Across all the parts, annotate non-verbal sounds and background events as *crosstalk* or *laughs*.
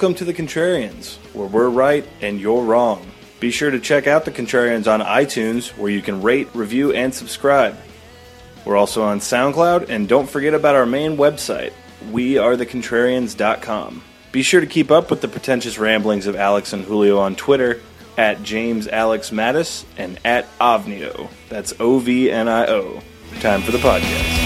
Welcome to the Contrarians, where we're right and you're wrong. Be sure to check out the Contrarians on iTunes, where you can rate, review, and subscribe. We're also on SoundCloud, and don't forget about our main website, wearethecontrarians.com. Be sure to keep up with the pretentious ramblings of Alex and Julio on Twitter at James Alex Mattis and at Ovnio. That's O V N I O. Time for the podcast.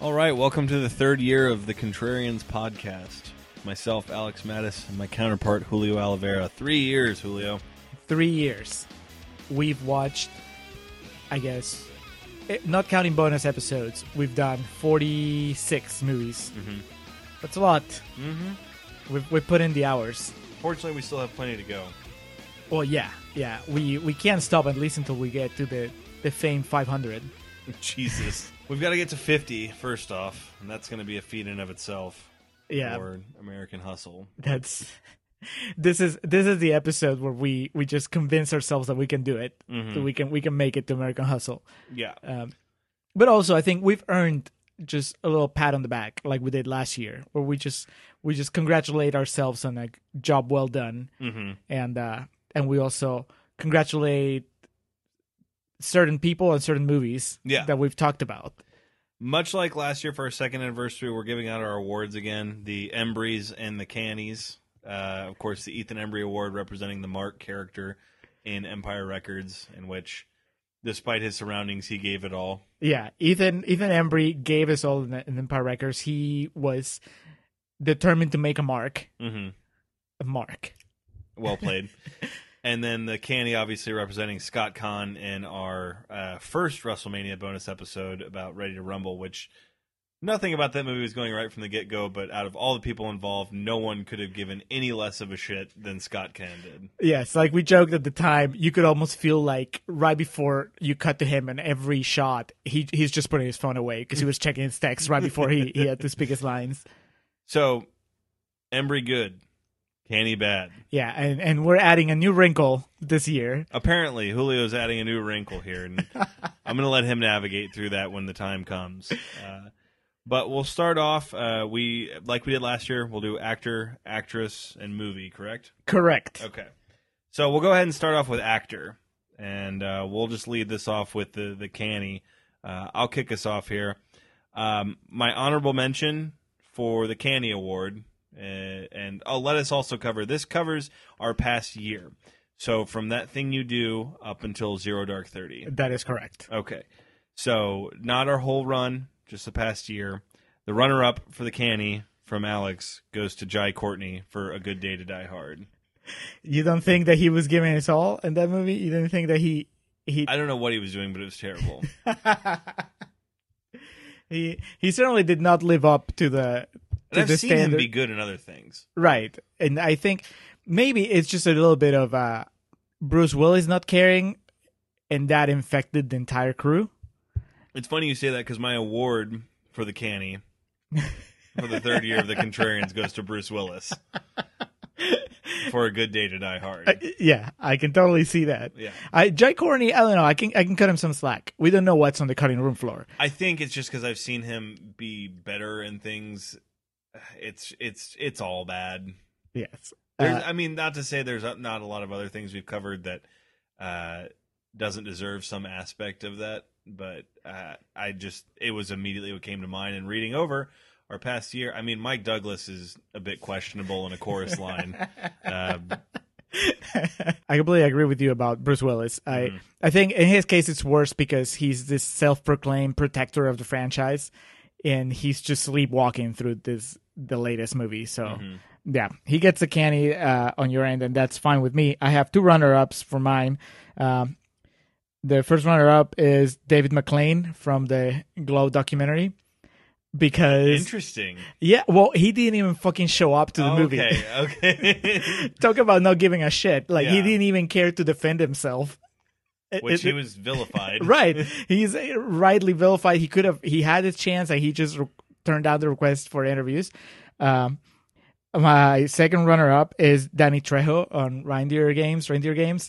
All right, welcome to the third year of the Contrarians podcast. Myself, Alex Mattis, and my counterpart, Julio Oliveira. Three years, Julio. three years, we've watched, I guess, eh, not counting bonus episodes, we've done 46 movies. Mhm. That's a lot. Mm-hmm. We've, we've put in the hours. Fortunately, we still have plenty to go. Well, yeah, yeah. We we can't stop at least until we get to the the famed 500. *laughs* Jesus. We've got to get to 50 first off, and that's going to be a feat in of itself Yeah, for American Hustle. that's *laughs* this is this is the episode where we we just convince ourselves that we can do it. Mhm. That we can we can make it to American Hustle. Yeah. Um, but also, I think we've earned just a little pat on the back, like we did last year, where we just we just congratulate ourselves on a job well done, Mm-hmm. and uh, and we also congratulate certain people and certain movies Yeah. that we've talked about. Much like last year for our second anniversary, we're giving out our awards again the Embries and the Cannies. Uh, of course, the Ethan Embry Award representing the Mark character in Empire Records, in which, despite his surroundings, he gave it all. Yeah, Ethan Ethan Embry gave us all in, in Empire Records. He was determined to make a mark. Mm-hmm. A mark. Well played. *laughs* and then the candy, obviously representing Scott Caan in our uh, first WrestleMania bonus episode about Ready to Rumble, which nothing about that movie was going right from the get go. But out of all the people involved, no one could have given any less of a shit than Scott Caan did. Yes, like we joked at the time, you could almost feel like right before you cut to him in every shot, he he's just putting his phone away because he was checking his text right before he, he had to speak his lines. So, Embry good, Canny bad. Yeah, and, and we're adding a new wrinkle this year. Apparently, Julio's adding a new wrinkle here, and *laughs* I'm going to let him navigate through that when the time comes. Uh, but we'll start off. Uh, we like we did last year. We'll do actor, actress, and movie. Correct? Correct. Okay. So we'll go ahead and start off with actor, and uh, we'll just lead this off with the the canny. Uh, I'll kick us off here. Um, my honorable mention for the Canny Award, uh, and I'll let us also cover. This covers our past year, so from that thing you do up until Zero Dark Thirty. That is correct. Okay, so not our whole run, just the past year. The runner-up for the Canny from Alex goes to Jai Courtney for A Good Day to Die Hard. You don't think that he was giving his all in that movie? You didn't think that he he I don't know what he was doing, but it was terrible. *laughs* he he certainly did not live up to the to I've the seen standard. him be good in other things. Right. And I think maybe it's just a little bit of uh, Bruce Willis not caring, and that infected the entire crew. It's funny you say that because my award for the canny for the third year of the *laughs* Contrarians goes to Bruce Willis *laughs* for a good day to die hard. Yeah, I can totally see that. Yeah, I Jai Courtney, I don't know. I can I can cut him some slack. We don't know what's on the cutting room floor. I think it's just because I've seen him be better in things. It's it's it's all bad. Yes. There's, Uh, I mean, not to say there's not a lot of other things we've covered that uh, doesn't deserve some aspect of that, but uh, I just it was immediately what came to mind. And reading over our past year, I mean, Mike Douglas is a bit questionable in a chorus *laughs* line. Um, I completely agree with you about Bruce Willis. I Mhm. I think in his case it's worse because he's this self-proclaimed protector of the franchise, and he's just sleepwalking through this the latest movie. So mhm. yeah, he gets a canny uh, on your end, and that's fine with me. I have two runner-ups for mine. Um, the first runner-up is David McLane from the Glow documentary. Because Interesting. yeah, well, he didn't even fucking show up to the movie. Okay, okay. *laughs* Talk about not giving a shit. Like he didn't even care to defend himself. Which it- he was vilified. *laughs* right. He's rightly vilified. He could have. He had his chance, and he just re- turned down the request for interviews. Um, my second runner up is Danny Trejo on Reindeer Games. Reindeer Games.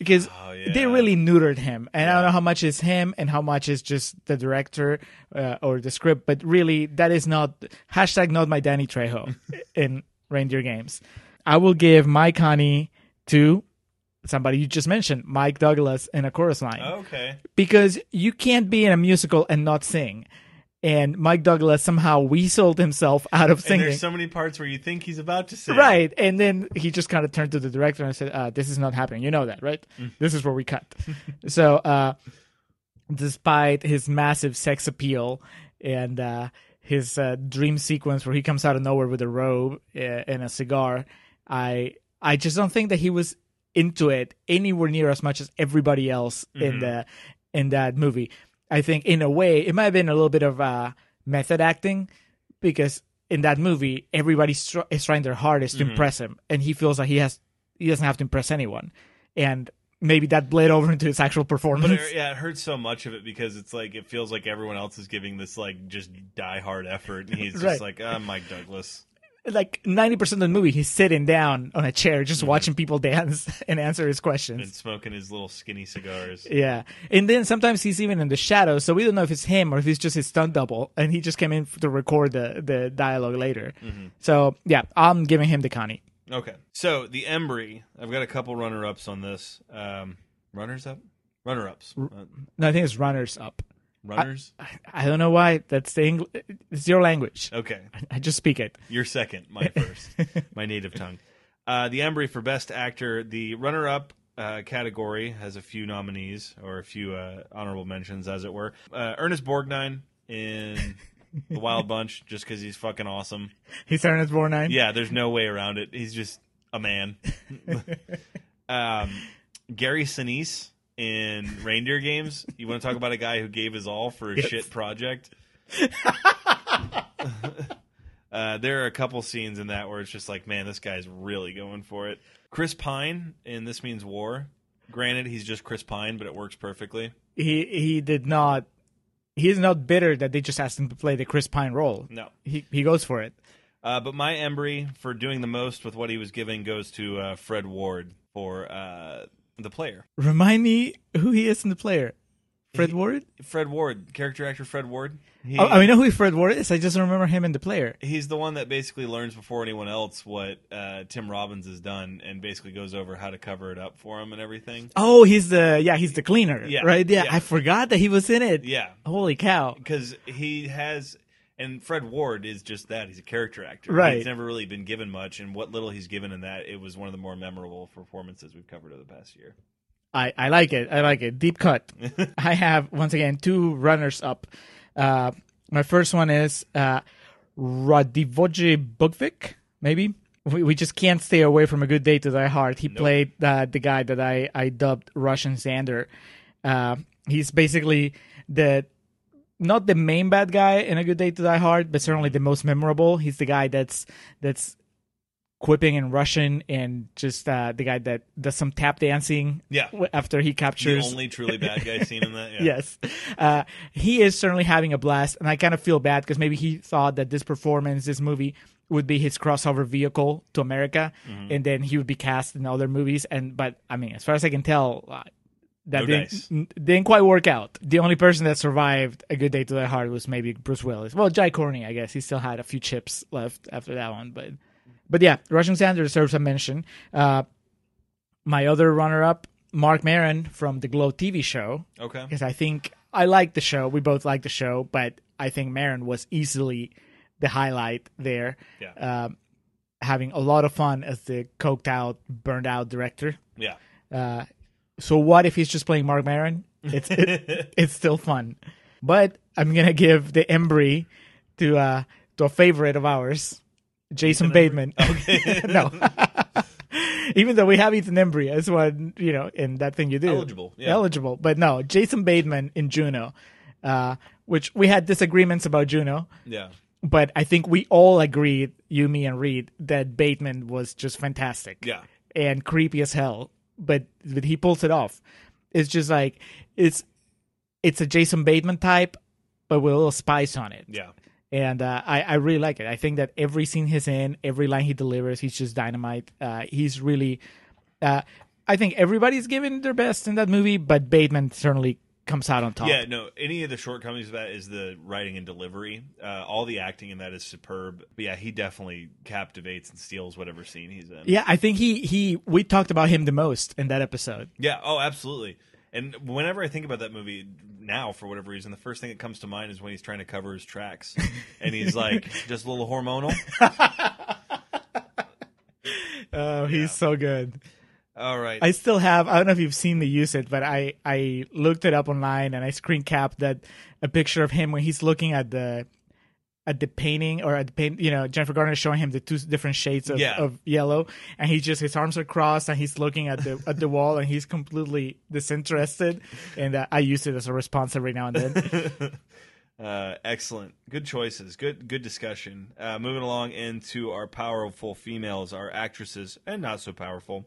Because Oh, yeah. they really neutered him, and I don't know how much is him and how much is just the director uh, or the script. But really, that is not hashtag not my Danny Trejo *laughs* in Reindeer Games. I will give my Connie to somebody you just mentioned, Mike Douglas in a chorus line Okay. because you can't be in a musical and not sing. And Mike Douglas somehow weaseled himself out of And there's so many parts where you think he's about to sing. Right. And then he just kind of turned to the director and said, uh, This is not happening. You know that, right? This is where we cut. *laughs* so, uh, despite his massive sex appeal and uh, his uh, dream sequence where he comes out of nowhere with a robe uh, and a cigar, I I just don't think that he was into it anywhere near as much as everybody else in the in that movie. I think in a way it might have been a little bit of uh, method acting because in that movie everybody tr- is trying their hardest to impress him, and he feels like he has he doesn't have to impress anyone, and maybe that bled over into his actual performance. But it, yeah, it hurts so much of it because it's like it feels like everyone else is giving this like just die hard effort, and he's *laughs* just Right. like, ah, Mike Douglas. Like ninety percent of the movie, he's sitting down on a chair just watching people dance *laughs* and answer his questions. and smoking his little skinny cigars. Yeah, and then sometimes he's even in the shadows, so we don't know if it's him or if it's just his stunt double, and he just came in to record the the dialogue later. So yeah, I'm giving him the Connie. Okay, so the Embry, I've got a couple runner ups on this. Um, runners up, runner ups, uh, No, I think it's runners up. Runners. I, I don't know why. That's the English. It's your language. okay, I just speak it. You're second, my *laughs* first, my native tongue. Uh, the Embry for Best Actor, the runner-up uh, category has a few nominees or a few uh, honorable mentions, as it were. Uh, Ernest Borgnine in The Wild Bunch, just because he's fucking awesome. He's Ernest Borgnine. Yeah, there's no way around it. He's just a man. *laughs* *laughs* um, Gary Sinise in Reindeer Games. You want to talk about a guy who gave his all for a shit project? *laughs* uh, there are a couple scenes in that where it's just like, man, this guy's really going for it. Chris Pine in This Means War. Granted, he's just Chris Pine, but it works perfectly. He he did not. He is not bitter that they just asked him to play the Chris Pine role. No. He he goes for it. Uh, but my Embry for doing the most with what he was giving goes to uh, Fred Ward for uh, the player. Remind me who he is in the player. Fred Ward. Fred Ward, character actor Fred Ward. He, Oh, I mean, know who Fred Ward is. I just don't remember him in the player. he's the one that basically learns before anyone else what uh, Tim Robbins has done, and basically goes over how to cover it up for him and everything. Oh, he's the yeah, he's the cleaner. Yeah, right. Yeah, yeah. I forgot that he was in it. Yeah, Holy cow! because he has, and Fred Ward is just that. He's a character actor. Right. He's never really been given much, and what little he's given in that, it was one of the more memorable performances we've covered over the past year. I I like it. I like it. Deep cut. *laughs* I have once again two runners up. Uh, my first one is uh, Radivoje Bukvic. Maybe we, we just can't stay away from a good day to die hard. He played uh, the guy that I I dubbed Russian Xander. Uh, he's basically the not the main bad guy in a good day to die hard, but certainly the most memorable. He's the guy that's that's quipping in Russian and just uh, the guy that does some tap dancing. Yeah. After he The captures. only truly bad guy scene in that. *laughs* Yeah. Yes, uh, he is certainly having a blast, and I kind of feel bad because maybe he thought that this performance, this movie, would be his crossover vehicle to America, Mm-hmm. and then he would be cast in other movies. And but I mean, as far as I can tell, uh, that No didn't, n- didn't quite work out. The only person that survived a good day to die hard was maybe Bruce Willis. Well, Jai Courtney, I guess he still had a few chips left after that one, but but yeah, Russian Sanders deserves a mention. Uh, my other runner-up, Marc Maron from the Glow TV show, Okay. because I think I like the show. We both like the show, but I think Maron was easily the highlight there. Yeah. Um, having a lot of fun as the coked out, burned out director. Yeah. Uh, so what if he's just playing Marc Maron? It's it, *laughs* it's still fun, but I'm gonna give the Embry to uh, to a favorite of ours, Jason Bateman. *laughs* Okay, *laughs* no. Even though we have Ethan Embry as one, you know, in that thing you do, Eligible, yeah. eligible, but no, Jason Bateman in Juno, uh, which we had disagreements about Juno, Yeah. but I think we all agreed, you, me, and Reed, that Bateman was just fantastic Yeah. and creepy as hell, but but he pulls it off. It's just like it's it's a Jason Bateman type, but with a little spice on it. Yeah. and uh, I I really like it. I think that every scene he's in, every line he delivers, he's just dynamite. Uh, he's really. Uh, I think everybody's giving their best in that movie, but Bateman certainly comes out on top. Yeah, no. Any of the shortcomings of that is the writing and delivery. Uh, all the acting in that is superb. But yeah, he definitely captivates and steals whatever scene he's in. Yeah, I think he he we talked about him the most in that episode. Yeah. Oh, absolutely. And whenever I think about that movie now, for whatever reason, the first thing that comes to mind is when he's trying to cover his tracks, *laughs* and he's like just a little hormonal. *laughs* Oh, he's so good. All right. I still have. I don't know if you've seen the use it, but I I looked it up online and I screen capped that a picture of him when he's looking at the at the painting or at the paint. You know, Jennifer Garner is showing him the two different shades of, Yeah. of yellow, and he just his arms are crossed and he's looking at the at the wall and he's completely disinterested. And uh, I use it as a response every now and then. *laughs* Uh, excellent, good choices, good good discussion. Uh, moving along into our powerful females, our actresses, and not so powerful.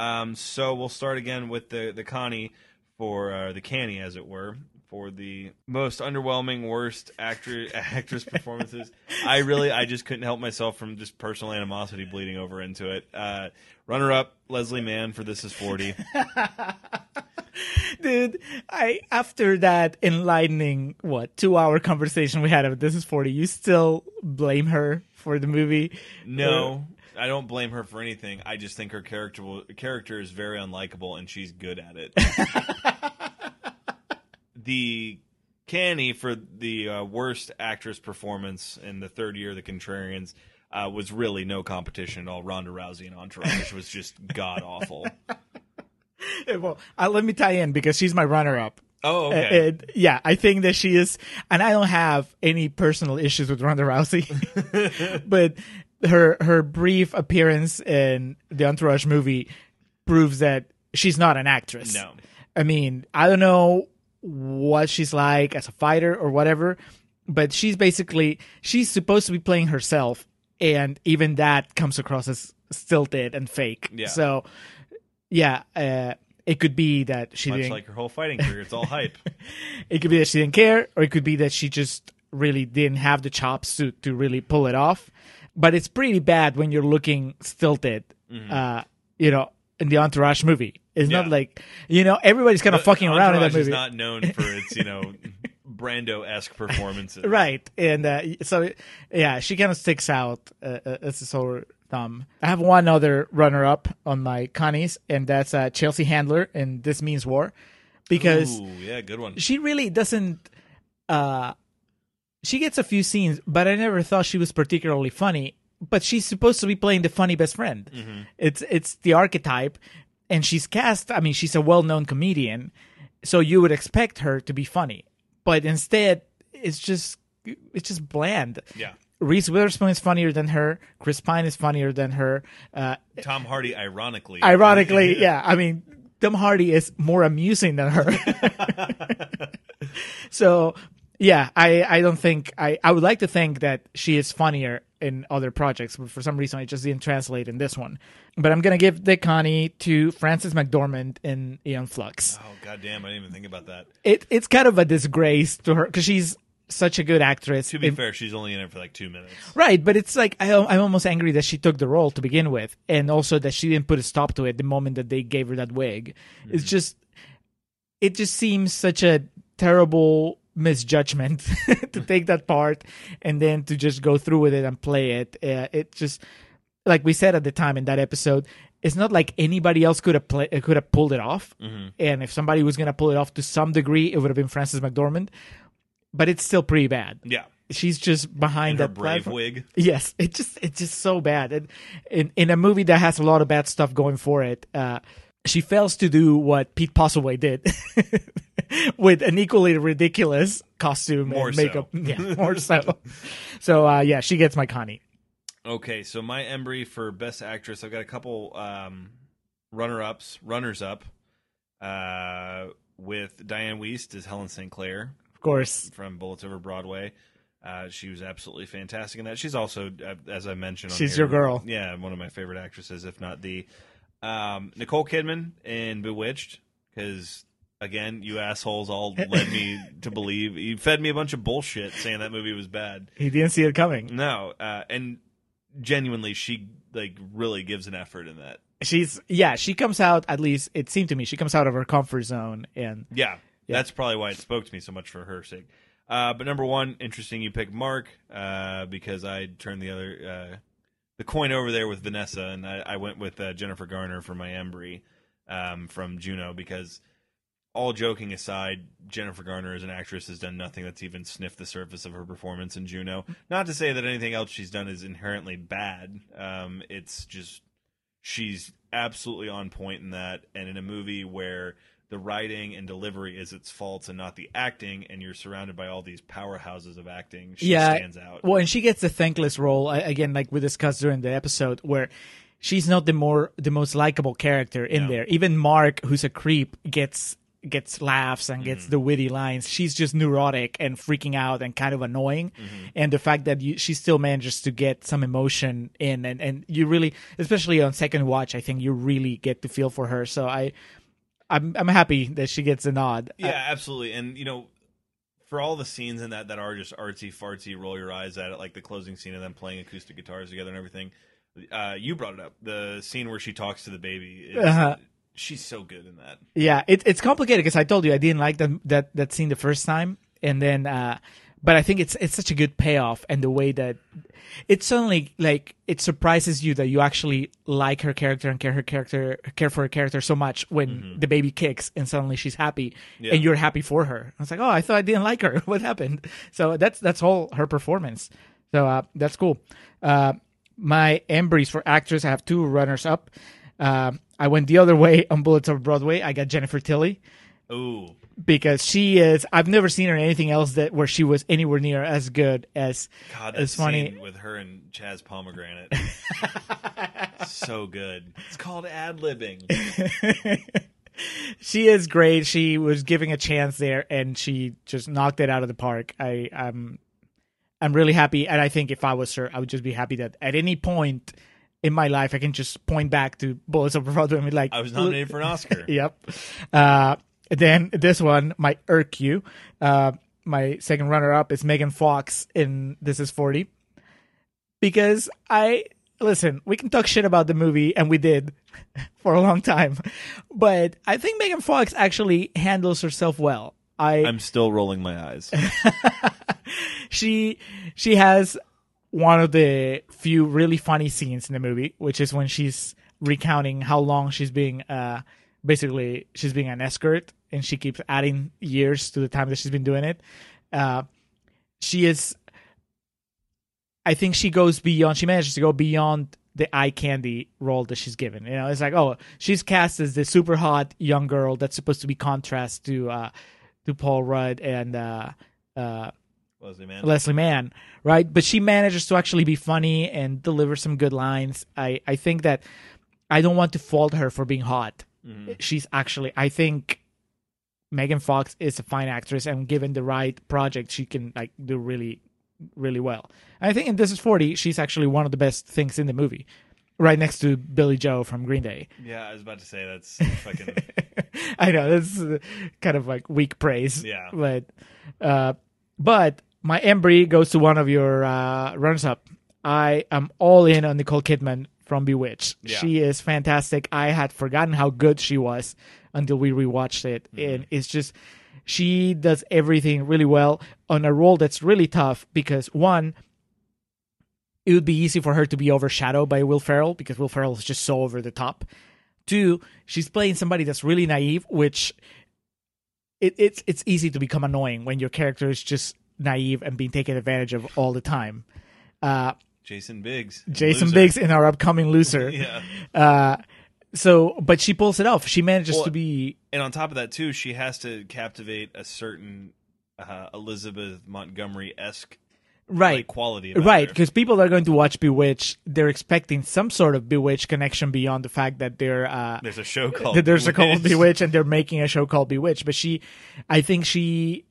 Um, so we'll start again with the the Connie for uh, the Canny, as it were, for the most underwhelming, worst actor *laughs* actress performances. I really, I just couldn't help myself from just personal animosity bleeding over into it. Uh, runner up, Leslie Mann for This Is Forty. *laughs* Dude, I after that enlightening what two hour conversation we had of this is forty, you still blame her for the movie? No, I don't blame her for anything. I just think her character will, character is very unlikable, and she's good at it. *laughs* the Canny for the uh, worst actress performance in the third year of the Contrarians uh, was really no competition at all. Ronda Rousey and Entourage was just god awful. *laughs* well, uh, let me tie in because she's my runner up. Oh, Uh, okay. and, yeah, I think that she is, and I don't have any personal issues with Ronda Rousey, *laughs* but her her brief appearance in the Entourage movie proves that she's not an actress. No. I mean, I don't know what she's like as a fighter or whatever, but she's basically she's supposed to be playing herself, and even that comes across as stilted and fake. Yeah. So, yeah, uh, it could be that she Much didn't. like her whole fighting career, it's all hype. *laughs* It could be that she didn't care, or it could be that she just really didn't have the chops to to really pull it off. But it's pretty bad when you're looking stilted. Uh, you know, in the Entourage movie, it's not like you know everybody's kind of fucking around in that Entourage movie. is not known for *laughs* its, you know, Brando esque performances. Right, and uh, so yeah, she kind of sticks out uh, uh, as a sore thumb. I have one other runner-up on my Connies, and that's uh, Chelsea Handler in This Means War, because Ooh, yeah, good one. she really doesn't. Uh, she gets a few scenes, but I never thought she was particularly funny. But she's supposed to be playing the funny best friend. It's it's the archetype, and she's cast. I mean, she's a well-known comedian, so you would expect her to be funny. But instead, it's just it's just bland. Yeah. Reese Witherspoon is funnier than her. Chris Pine is funnier than her. Uh, Tom Hardy, ironically. ironically, *laughs* yeah. I mean, Tom Hardy is more amusing than her. *laughs* so, yeah, I, I don't think I, I would like to think that she is funnier in other projects, but for some reason it just didn't translate in this one. But I'm gonna give the Connie to Frances McDormand in Aeon Flux. Oh goddamn! I didn't even think about that. It it's kind of a disgrace to her because she's such a good actress. To be In- fair, she's only in it for like two minutes. Right, but it's like I, I'm almost angry that she took the role to begin with, and also that she didn't put a stop to it the moment that they gave her that wig. It's mm-hmm. just, it just seems such a terrible misjudgment *laughs* to take that part and then to just go through with it and play it. Uh, it just, like we said at the time in that episode, it's not like anybody else could have play, could have pulled it off. And if somebody was gonna pull it off to some degree, it would have been Frances McDormand. But it's still pretty bad Yeah, she's just behind that brave platform. wig. Yes, it just it's just so bad. And in in a movie that has a lot of bad stuff going for it, uh, she fails to do what Pete Postlethwaite did *laughs* with an equally ridiculous costume More and so. makeup. *laughs* Yeah, more so. So uh, yeah, she gets my Connie. Okay, so my Embry for best actress, I've got a couple um, runner ups, runners up, uh, with Dianne Wiest as Helen Sinclair Of course, from Bullets Over Broadway. Uh, she was absolutely fantastic in that. She's also, uh, as I mentioned, on She's here, your girl. Yeah, one of my favorite actresses, if not the. Um, Nicole Kidman in Bewitched, because again, you assholes all led me to *laughs* believe you fed me a bunch of bullshit saying that movie was bad. He didn't see it coming. No, uh, and genuinely, she like really gives an effort in that. She's yeah, she comes out at least it seemed to me she comes out of her comfort zone and Yeah, that's probably why it spoke to me so much for her sake. Uh, but number one, interesting you picked Mark uh, because I turned the other uh, the coin over there with Vanessa, and I, I went with uh, Jennifer Garner for my Embry um, from Juno because all joking aside, Jennifer Garner as an actress has done nothing that's even sniffed the surface of her performance in Juno. Not to say that anything else she's done is inherently bad. Um, it's just she's absolutely on point in that, and in a movie where the writing and delivery is its faults and not the acting, and you're surrounded by all these powerhouses of acting, she yeah, stands out. Well, and she gets the thankless role again, like we discussed during the episode, where she's not the more the most likable character in No. there. Even Mark, who's a creep, gets gets laughs and gets Mm-hmm. the witty lines. She's just neurotic and freaking out and kind of annoying. Mm-hmm. And the fact that you, she still manages to get some emotion in, and and you really, especially on second watch, I think you really get to feel for her. So I. I'm I'm happy that she gets a nod. Yeah, absolutely. And you know, for all the scenes in that that are just artsy fartsy, roll your eyes at it, like the closing scene of them playing acoustic guitars together and everything. Uh, you brought it up. The scene where she talks to the baby. Uh-huh. She's so good in that. Yeah, it, it's complicated because I told you I didn't like that that that scene the first time, and then, uh, but I think it's it's such a good payoff, and the way that it suddenly like it surprises you that you actually like her character and care her character care for her character so much when the baby kicks and suddenly she's happy Yeah. and you're happy for her. I was like, oh, I thought I didn't like her. *laughs* what happened? So that's that's all her performance. So uh, that's cool. Uh, my embries for actors, I have two runners up. Uh, I went the other *laughs* way on Bullets of Broadway. I got Jennifer Tilly Ooh, because she is. I've never seen her in anything else that where she was anywhere near as good as. God, It's funny. scene with her and Chaz Palminteri. *laughs* so good. It's called ad libbing. *laughs* She is great. She was giving a chance there, and she just knocked it out of the park. I, I'm, I'm really happy, and I think if I was her, I would just be happy that at any point in my life, I can just point back to Bullets of Broadway and be like, I was nominated for an Oscar. *laughs* yep. Uh, then this one might irk you. Uh, my second runner up is Megan Fox in This Is 40. Because I, listen, we can talk shit about the movie, and we did *laughs* for a long time. But I think Megan Fox actually handles herself well. I, I'm still rolling my eyes. *laughs* she she has one of the few really funny scenes in the movie, which is when she's recounting how long she's being uh basically she's being an escort and she keeps adding years to the time that she's been doing it. Uh she is I think she goes beyond she manages to go beyond the eye candy role that she's given. You know, it's like, oh, she's cast as the super hot young girl that's supposed to be contrast to uh to Paul Rudd and uh uh Leslie Mann. Leslie Mann, right? But she manages to actually be funny and deliver some good lines. I, I think that I don't want to fault her for being hot. She's actually, I think Megan Fox is a fine actress, and given the right project, she can like do really, really well. I think in This Is Forty, she's actually one of the best things in the movie, right next to Billie Joe from Green Day. yeah, I was about to say that's *laughs* fucking. I know that's kind of like weak praise. Yeah. But uh, but my embry goes to one of your uh, runners up. I am all in on Nicole Kidman from Bewitched. Yeah. She is fantastic. I had forgotten how good she was until we rewatched it, Mm-hmm. and it's just she does everything really well on a role that's really tough because one. It would be easy for her to be overshadowed by Will Ferrell because Will Ferrell is just so over the top. Two, she's playing somebody that's really naive, which it, it's it's easy to become annoying when your character is just naive and being taken advantage of all the time. Uh, Jason Biggs. Jason Loser. Biggs in our upcoming Loser. *laughs* Yeah. Uh, so, but she pulls it off. She manages Well, to be And on top of that, too, she has to captivate a certain uh, Elizabeth Montgomery esque right, quality. About right. Because people are going to watch Bewitched. They're expecting some sort of Bewitched connection beyond the fact that they're uh, There's a show called. that there's a called. Bewitched and they're making a show called Bewitched. But she, I think she,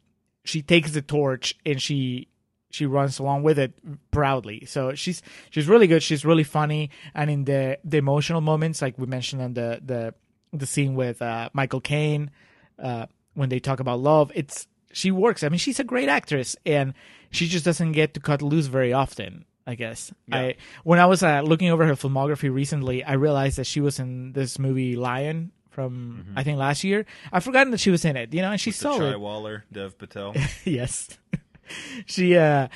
she takes the torch and she, she runs along with it proudly. So she's she's really good. She's really funny, and in the the emotional moments, like we mentioned on the the the scene with uh, Michael Caine, uh, when they talk about love, it's she works. I mean, she's a great actress, and she just doesn't get to cut loose very often. I guess. I when I was uh, looking over her filmography recently, I realized that she was in this movie Lion from I think last year. I've forgotten that she was in it. You know, and she's The solid. Chai Waller, Dev Patel. *laughs* yes *laughs* she uh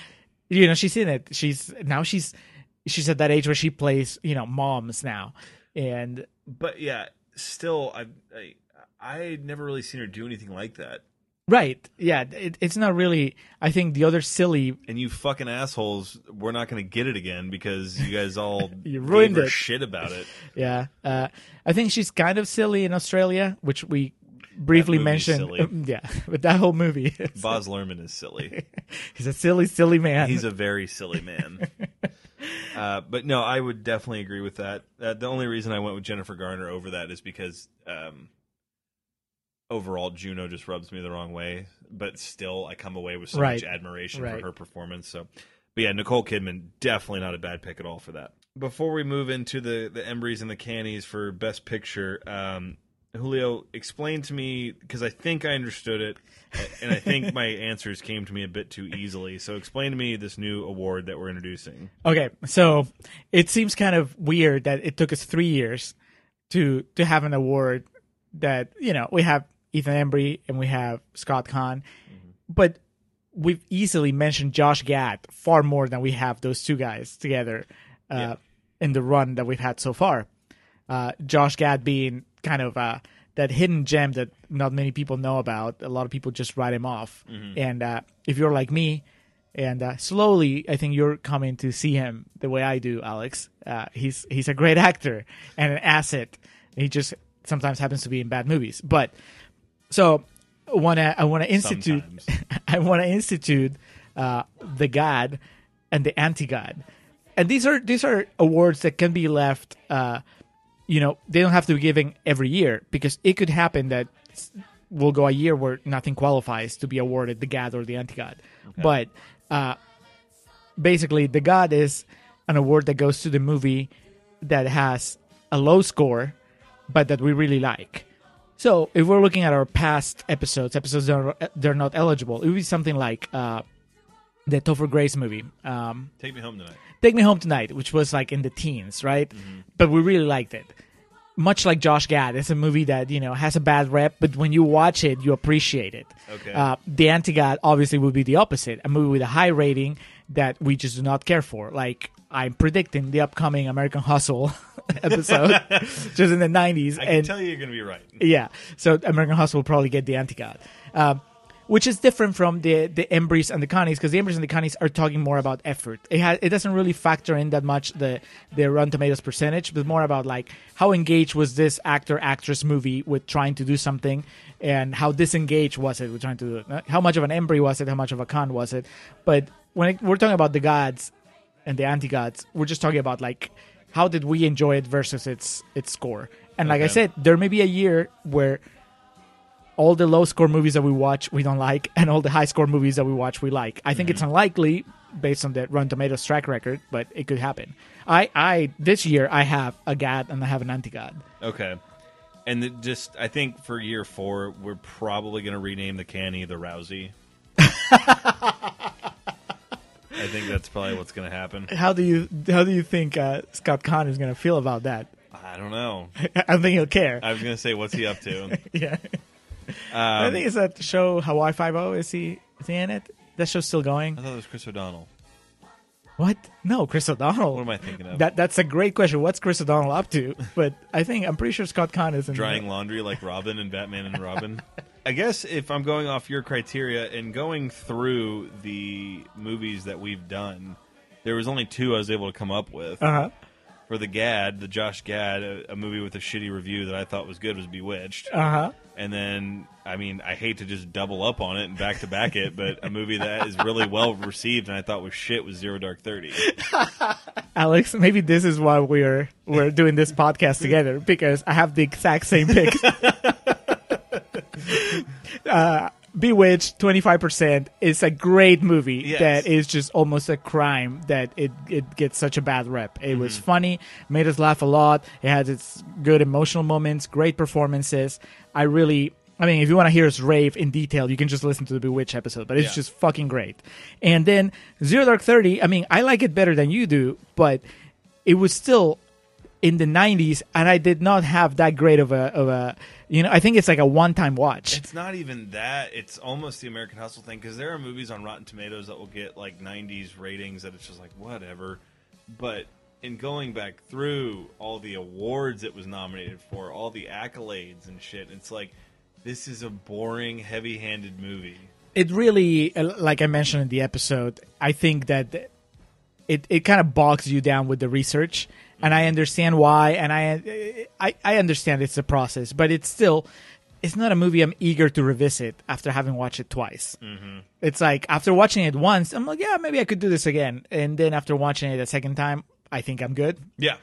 you know she's in it she's now she's she's at that age where she plays you know moms now and but yeah, still, I, I I never really seen her do anything like that. right yeah it, it's not really i think the other silly And you fucking assholes, we're not going to get it again because you guys all *laughs* You ruined her it. shit about it. yeah uh i think she's kind of silly in australia which we briefly mentioned silly. yeah *laughs* but that whole movie *laughs* Baz Luhrmann is silly. *laughs* he's a silly silly man He's a very silly man. Uh, but no, I would definitely agree with that. Uh, the only reason I went with Jennifer Garner over that is because um, overall Juno just rubs me the wrong way. But still, I come away with so Right. much admiration Right. for her performance. So, but yeah, Nicole Kidman definitely not a bad pick at all for that. Before we move into the the Embry's and the Cannies for Best Picture, um, Julio, explain to me because I think I understood it, and I think my *laughs* answers came to me a bit too easily. So, explain to me this new award that we're introducing. Okay, so it seems kind of weird that it took us three years to to have an award that you know we have Ethan Embry and we have Scott Caan, but we've easily mentioned Josh Gad far more than we have those two guys together uh, Yeah. in the run that we've had so far. Uh, Josh Gad being kind of uh, that hidden gem that not many people know about. A lot of people just write him off. And uh, if you're like me, and uh, slowly, I think you're coming to see him the way I do, Alex. Uh, he's he's a great actor and an asset. He just sometimes happens to be in bad movies. But so want to I want to institute *laughs* I want to institute uh, the God and the anti-God, and these are these are awards that can be left. You know, they don't have to be giving every year because it could happen that we'll go a year where nothing qualifies to be awarded the God or the anti-God. But uh, basically, the God is an award that goes to the movie that has a low score, but that we really like. So if we're looking at our past episodes, episodes that are they're not eligible, it would be something like uh, the Topher Grace movie, um, Take me home tonight. Take Me Home Tonight, which was like in the teens, right? But we really liked it. Much like Josh Gad, it's a movie that you know has a bad rep, but when you watch it, you appreciate it. Okay. Uh, the Anti-God obviously would be the opposite, a movie with a high rating that we just do not care for. Like I'm predicting the upcoming American Hustle *laughs* episode, *laughs* just in the '90s, I can and tell you you're going to be right. yeah. So American Hustle will probably get the anti-god, um, which is different from the the Embries and the Connies because the Embries and the Connies are talking more about effort. It has it doesn't really factor in that much the the Rotten Tomatoes percentage, but more about like how engaged was this actor actress movie with trying to do something, and how disengaged was it with trying to do it. How much of an Embry was it? How much of a con was it? But when it, we're talking about the gods and the anti-gods, we're just talking about like how did we enjoy it versus its its score. And like I said, there may be a year where all the low score movies that we watch we don't like, and all the high score movies that we watch we like. I think it's unlikely based on the Rotten Tomatoes track record, but it could happen. I, I this year I have a God and I have an anti God. Okay. And just, I think for year four, we're probably going to rename the canny the Rousey. I think that's probably what's going to happen. How do you how do you think uh, Scott Caan is going to feel about that? I don't know. *laughs* I don't think he'll care. I was going to say, what's he up to? *laughs* yeah, I think it's that show Hawaii Five O. Is he is he in it? That show's still going. I thought it was Chris O'Donnell. What? No, Chris O'Donnell. What am I thinking of? That that's a great question. What's Chris O'Donnell up to? *laughs* But I think I'm pretty sure Scott Caan is in Drying laundry like *laughs* Robin and Batman and Robin. I guess if I'm going off your criteria and going through the movies that we've done, there was only two I was able to come up with. Uh huh. For the Gad, the Josh Gad, a, a movie with a shitty review that I thought was good was Bewitched. Uh huh. And then, I mean, I hate to just double up on it and back to back it, but a movie that is really well received and I thought was shit was Zero Dark Thirty. *laughs* Alex, maybe this is why we're we're doing this podcast together because I have the exact same picks. *laughs* uh, Bewitched, twenty five percent is a great movie Yes. that is just almost a crime that it it gets such a bad rep. It was mm-hmm. funny, made us laugh a lot. It has its good emotional moments, great performances. I really I mean, if you want to hear us rave in detail, you can just listen to the Bewitched episode, but it's Yeah. just fucking great. And then Zero Dark Thirty, I mean, I like it better than you do, but it was still in the '90s, and I did not have that great of a of a. You know, I think it's like a one-time watch. It's not even that. It's almost the American Hustle thing because there are movies on Rotten Tomatoes that will get like 90s ratings that it's just like whatever. But in going back through all the awards it was nominated for, all the accolades and shit, it's like this is a boring, heavy-handed movie. it really uh, like i mentioned in the episode i think that it, it kind of bogs you down with the research and i understand why and i i, I understand it's a process but it's still it's not a movie i'm eager to revisit after having watched it twice mm-hmm. it's like after watching it once i'm like yeah maybe i could do this again and then after watching it a second time i think i'm good Yeah.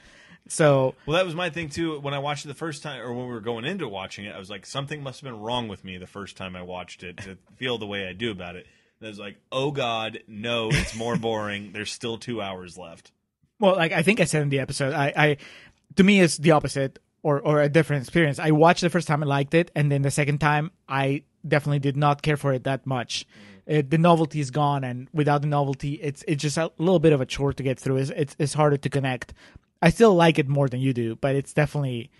so Well, that was my thing too. When I watched it the first time, or when we were going into watching it, I was like, something must have been wrong with me the first time I watched it to *laughs* feel the way I do about it. And I was like, oh god, no, it's more boring. There's still two hours left. Well, like I think I said in the episode, I, I to me it's the opposite or or a different experience. I watched the first time I liked it, and then the second time I definitely did not care for it that much. Uh, the novelty is gone, and without the novelty, it's it's just a little bit of a chore to get through. It's it's, it's harder to connect. I still like it more than you do, but it's definitely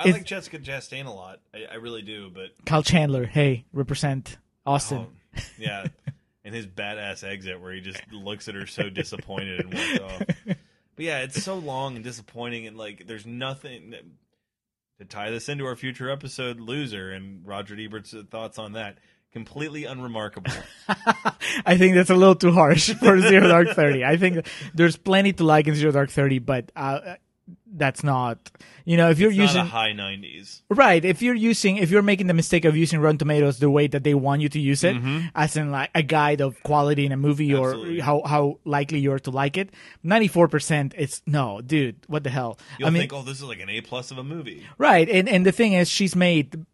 I It's- like Jessica Chastain a lot. I, I really do, but Kyle Chandler. Hey, represent Austin. oh, yeah, *laughs* and his badass exit where he just looks at her so disappointed and walks off. *laughs* But yeah, it's so long and disappointing, and like there's nothing that, to tie this into our future episode, loser and Roger Ebert's thoughts on that. Completely unremarkable. *laughs* I think that's a little too harsh for Zero Dark Thirty. I think there's plenty to like in Zero Dark Thirty, but uh, that's not. You know, if you're It's using high 90s. Right. If you're using, if you're making the mistake of using Rotten Tomatoes the way that they want you to use it, mm-hmm. as in like a guide of quality in a movie Absolutely. or how, how likely you are to like it, 94%, it's no, dude, what the hell? You'll I mean, think, oh, this is like an A plus of a movie. right. And, and the thing is, she's made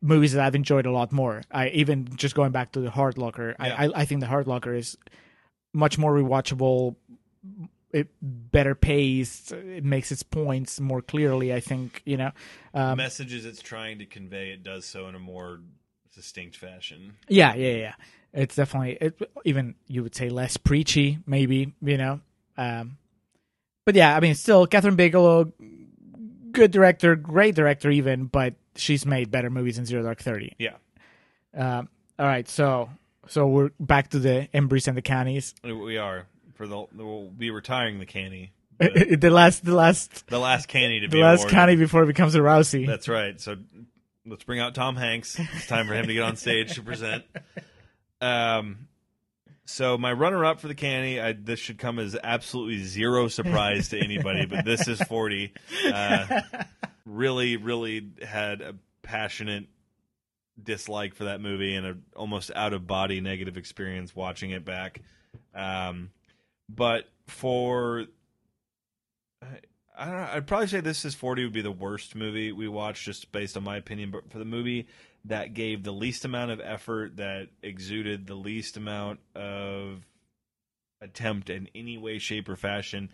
movies that I've enjoyed a lot more. I even just going back to the Hurt Locker, Yeah. I, I, I think the Hurt Locker is much more rewatchable. It better paced. It makes its points more clearly. I think you know. Um, Messages it's trying to convey, it does so in a more distinct fashion. Yeah, yeah, yeah. It's definitely it, even you would say less preachy, maybe you know. Um, but yeah, I mean, still Kathryn Bigelow, good director, great director, even, but she's made better movies than Zero Dark Thirty. Yeah. Um, all right, so so we're back to the Embreeze and the Cannies. We are. For the we'll be retiring the canny. the last, the last, The last canny to the be the last awarded. Canny before it becomes a Rousey. That's right. So let's bring out Tom Hanks. It's time for him to get on stage to present. Um, so my runner-up for the canny, I, this should come as absolutely zero surprise to anybody, but this is forty. Uh, really, really had a passionate dislike for that movie and a almost out-of-body negative experience watching it back. Um, but for I, don't know. I'd probably say this is 40 would be the worst movie we watched, just based on my opinion. But for the movie that gave the least amount of effort, that exuded the least amount of attempt in any way, shape, or fashion,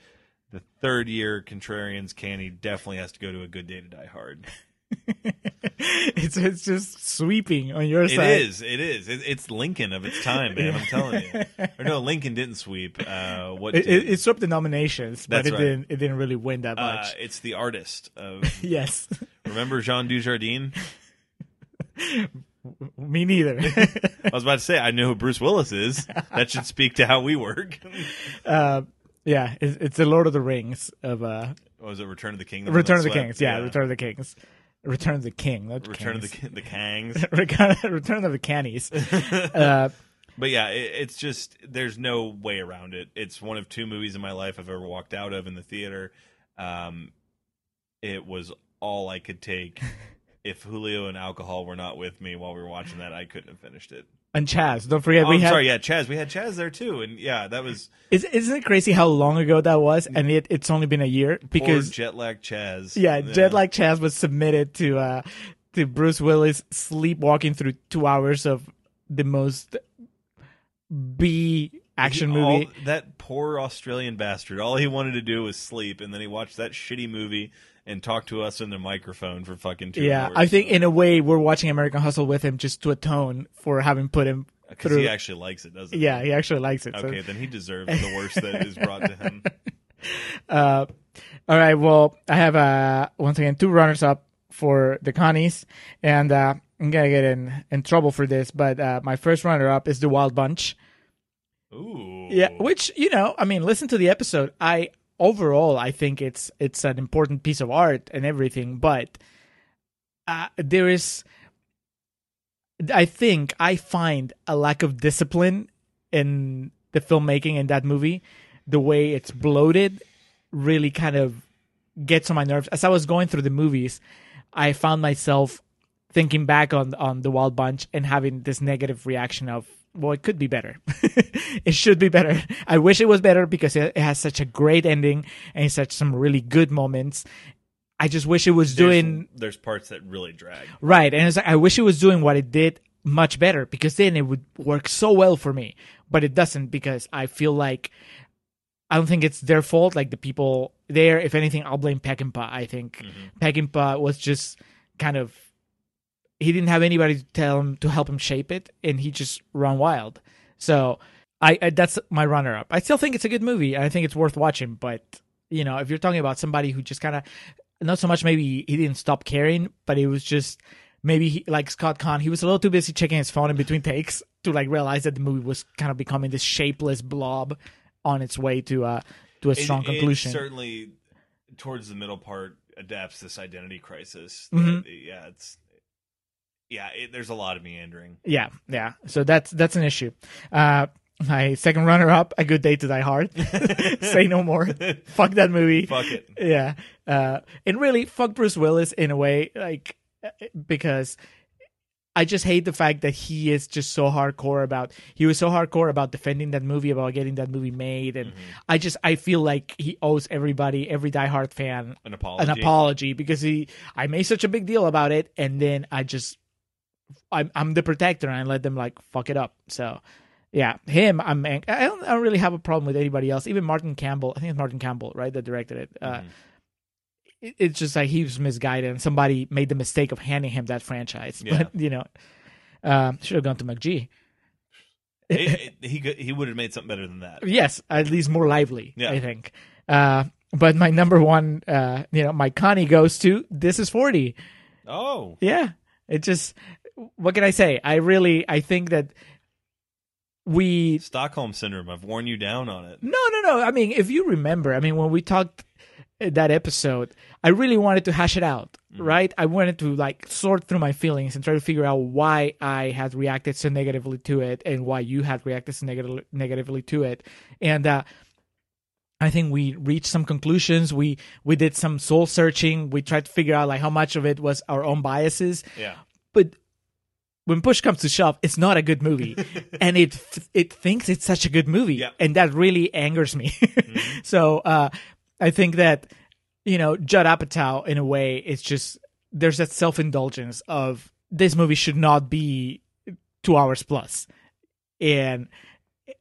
the third year Contrarians Canny definitely has to go to a good day to die hard. *laughs* *laughs* it's it's just sweeping on your It side. It is. It is. It, it's Lincoln of its time, man. I'm telling you. *laughs* Or no, Lincoln didn't sweep. Uh, what It, did? it, swept the nominations, but it right. didn't. It didn't really win that uh, much. it's the artist of. *laughs* yes, Remember Jean Dujardin? me neither. I was about to say I know who Bruce Willis is. That should speak to how we work. uh, yeah, it's, it's the Lord of the Rings of uh, What was it Return of the King? Return of the Kings. swept? Yeah, Return of the Kings. Return of the King. Not Return of the the Kangs. *laughs* Return Return of the Cannies. *laughs* uh, But yeah, it, it's just there's no way around it. It's one of two movies in my life I've ever walked out of in the theater. Um, it was all I could take. *laughs* if Julio and alcohol were not with me while we were watching that, I couldn't have finished it. And Chaz. Don't forget Oh, we I'm had. sorry, yeah, Chaz. We had Chaz there too, and yeah, that was Is, isn't it crazy how long ago that was? And it, it's only been a year because jet lag Chaz. yeah, Jet lag Chaz was submitted to uh to Bruce Willis sleepwalking through two hours of the most B action He- all- movie. that poor Australian bastard. All he wanted to do was sleep, and then he watched that shitty movie and talked to us in the microphone for fucking two Yeah, hours. I think in a way we're watching American Hustle with him just to atone for having put him because he actually likes it, doesn't he? yeah, he? actually likes it. so- Okay, then he deserves the *laughs* worst that is brought to him. Uh, all right. Well, I have uh, once again two runners up for the Connies, and uh, I'm gonna get in in trouble for this. But uh, my first runner up is the Wild Bunch. Ooh. Yeah, which you know, I mean, listen to the episode. I overall, I think it's it's an important piece of art and everything, but uh, there is, I think, I find a lack of discipline in the filmmaking in that movie. The way it's bloated really kind of gets on my nerves. As I was going through the movies, I found myself thinking back on on the Wild Bunch and having this negative reaction of, well, it could be better. *laughs* it should be better. I wish it was better because it, it has such a great ending and such some really good moments. I just wish it was doing There's parts that really drag. right, and it's like, I wish it was doing what it did much better because then it would work so well for me. But it doesn't because I feel like I don't think it's their fault. Like the people there, if anything, I'll blame Peckinpah. I think mm-hmm. Peckinpah was just kind of he didn't have anybody to tell him to help him shape it, and he just run wild. So I, I that's my runner up. I still think it's a good movie. and I think it's worth watching. But you know, if you're talking about somebody who just kind of not so much maybe he didn't stop caring, but it was just maybe he, like Scott Caan, he was a little too busy checking his phone in between *laughs* takes to like realize that the movie was kind of becoming this shapeless blob on its way to uh to a strong it conclusion. certainly, towards the middle part, adapts this identity crisis. Mhm. That- yeah, it's yeah. It, there's a lot of meandering. Yeah, yeah. So that's that's an issue. Uh, my second runner up, A Good Day to Die Hard. *laughs* Say no more. *laughs* fuck that movie. Fuck it. Yeah. Uh, and really, fuck Bruce Willis in a way, like because I just hate the fact that he is just so hardcore about. He was so hardcore about defending that movie, about getting that movie made, and I just I feel like he owes everybody, every Die Hard fan, An apology. an apology because he I made such a big deal about it and then I just I'm I'm the protector and I let them like fuck it up. So yeah, him I'm ang- I don't, I don't really have a problem with anybody else. Even Martin Campbell, I think it's Martin Campbell, right, that directed it. Uh, Mhm. it- it's just like he was misguided and somebody made the mistake of handing him that franchise. *laughs* Yeah. But you know, um, should have gone to McG. It- *laughs* it- he he would have made something better than that. Yes, at least more lively, Yeah. I think. Uh, but my number one, uh, you know, my Connie goes to This Is Forty. Oh, Yeah. It just what can I say? I really I think that we Stockholm syndrome. I've worn you down on it. No, no, no. I mean, if you remember, I mean when we talked uh, that episode, I really wanted to hash it out, right? I wanted to like sort through my feelings and try to figure out why I had reacted so negatively to it and why you had reacted so negatively negatively to it. And uh I think we reached some conclusions. We we did some soul searching. We tried to figure out like how much of it was our own biases. Yeah. but when push comes to shove, it's not a good movie, *laughs* and it it thinks it's such a good movie, Yeah. and that really angers me. *laughs* so uh, I think that you know Judd Apatow, in a way, it's just there's that self indulgence of this movie should not be two hours plus, and